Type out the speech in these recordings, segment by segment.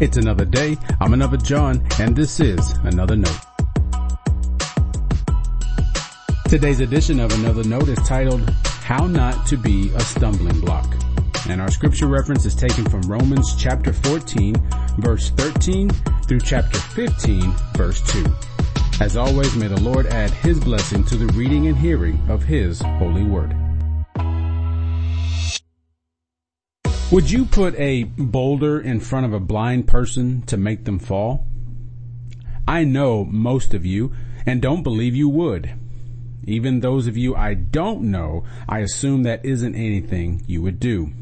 It's another day. I'm another John, and this is another note. Today's edition of Another Note is titled, How Not to Be a Stumbling Block. And our scripture reference is taken from Romans chapter 14, verse 13 through chapter 15, verse 2. As always, may the Lord add his blessing to the reading and hearing of his holy word. Would you put a boulder in front of a blind person to make them fall? I know most of you and don't believe you would. Even those of you I don't know, I assume that isn't anything you would do.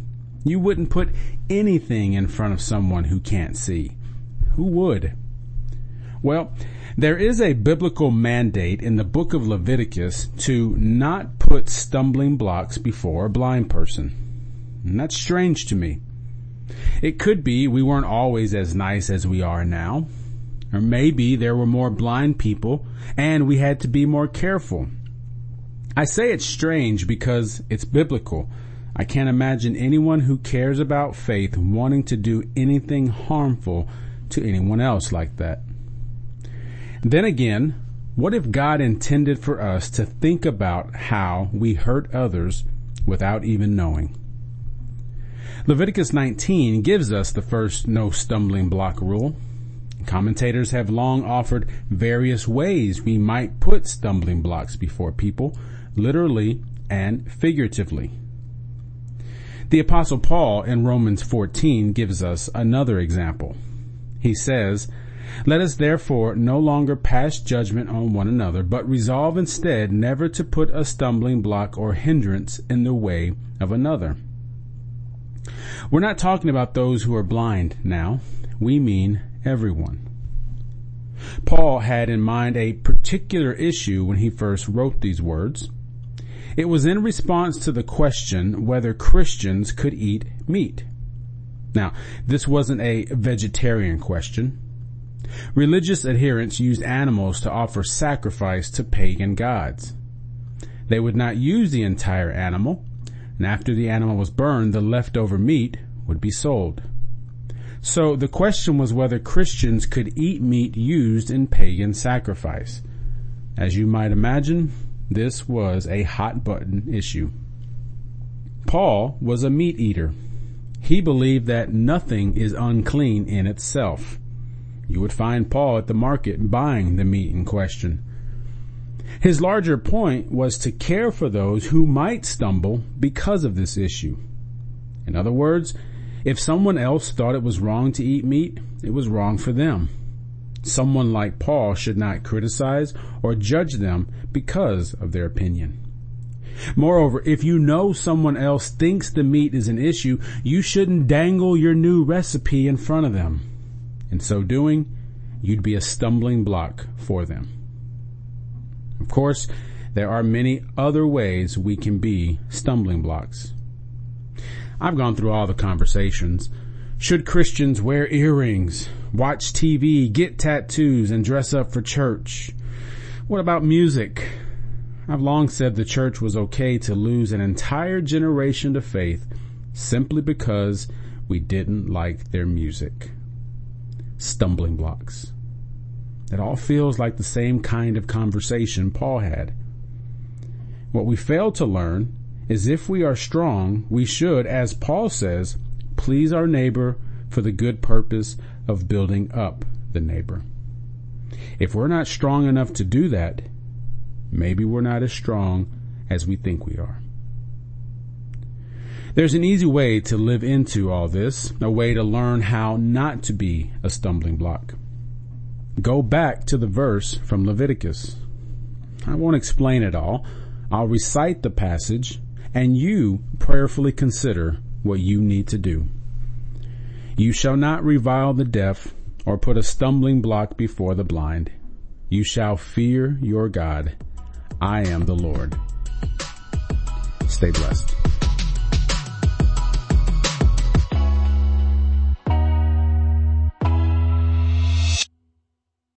You wouldn't put anything in front of someone who can't see. Who would? Well, there is a biblical mandate in the book of Leviticus to not put stumbling blocks before a blind person. And that's strange to me. It could be we weren't always as nice as we are now. Or maybe there were more blind people and we had to be more careful. I say it's strange because it's biblical. I can't imagine anyone who cares about faith wanting to do anything harmful to anyone else like that. Then again, what if God intended for us to think about how we hurt others without even knowing? Leviticus 19 gives us the first no stumbling block rule. Commentators have long offered various ways we might put stumbling blocks before people, literally and figuratively. The apostle Paul in Romans 14 gives us another example. He says, let us therefore no longer pass judgment on one another, but resolve instead never to put a stumbling block or hindrance in the way of another. We're not talking about those who are blind now. We mean everyone. Paul had in mind a particular issue when he first wrote these words. It was in response to the question whether Christians could eat meat. Now, this wasn't a vegetarian question. Religious adherents used animals to offer sacrifice to pagan gods. They would not use the entire animal, and after the animal was burned, the leftover meat would be sold. So the question was whether Christians could eat meat used in pagan sacrifice. As you might imagine, this was a hot button issue. Paul was a meat eater. He believed that nothing is unclean in itself. You would find Paul at the market buying the meat in question. His larger point was to care for those who might stumble because of this issue. In other words, if someone else thought it was wrong to eat meat, it was wrong for them. Someone like Paul should not criticize or judge them because of their opinion. Moreover, if you know someone else thinks the meat is an issue, you shouldn't dangle your new recipe in front of them. In so doing, you'd be a stumbling block for them. Of course, there are many other ways we can be stumbling blocks. I've gone through all the conversations. Should Christians wear earrings? watch TV, get tattoos, and dress up for church. What about music? I've long said the church was okay to lose an entire generation to faith simply because we didn't like their music. Stumbling blocks. It all feels like the same kind of conversation Paul had. What we fail to learn is if we are strong, we should, as Paul says, please our neighbor for the good purpose of building up the neighbor. If we're not strong enough to do that, maybe we're not as strong as we think we are. There's an easy way to live into all this, a way to learn how not to be a stumbling block. Go back to the verse from Leviticus. I won't explain it all. I'll recite the passage and you prayerfully consider what you need to do. You shall not revile the deaf or put a stumbling block before the blind. You shall fear your God. I am the Lord. Stay blessed.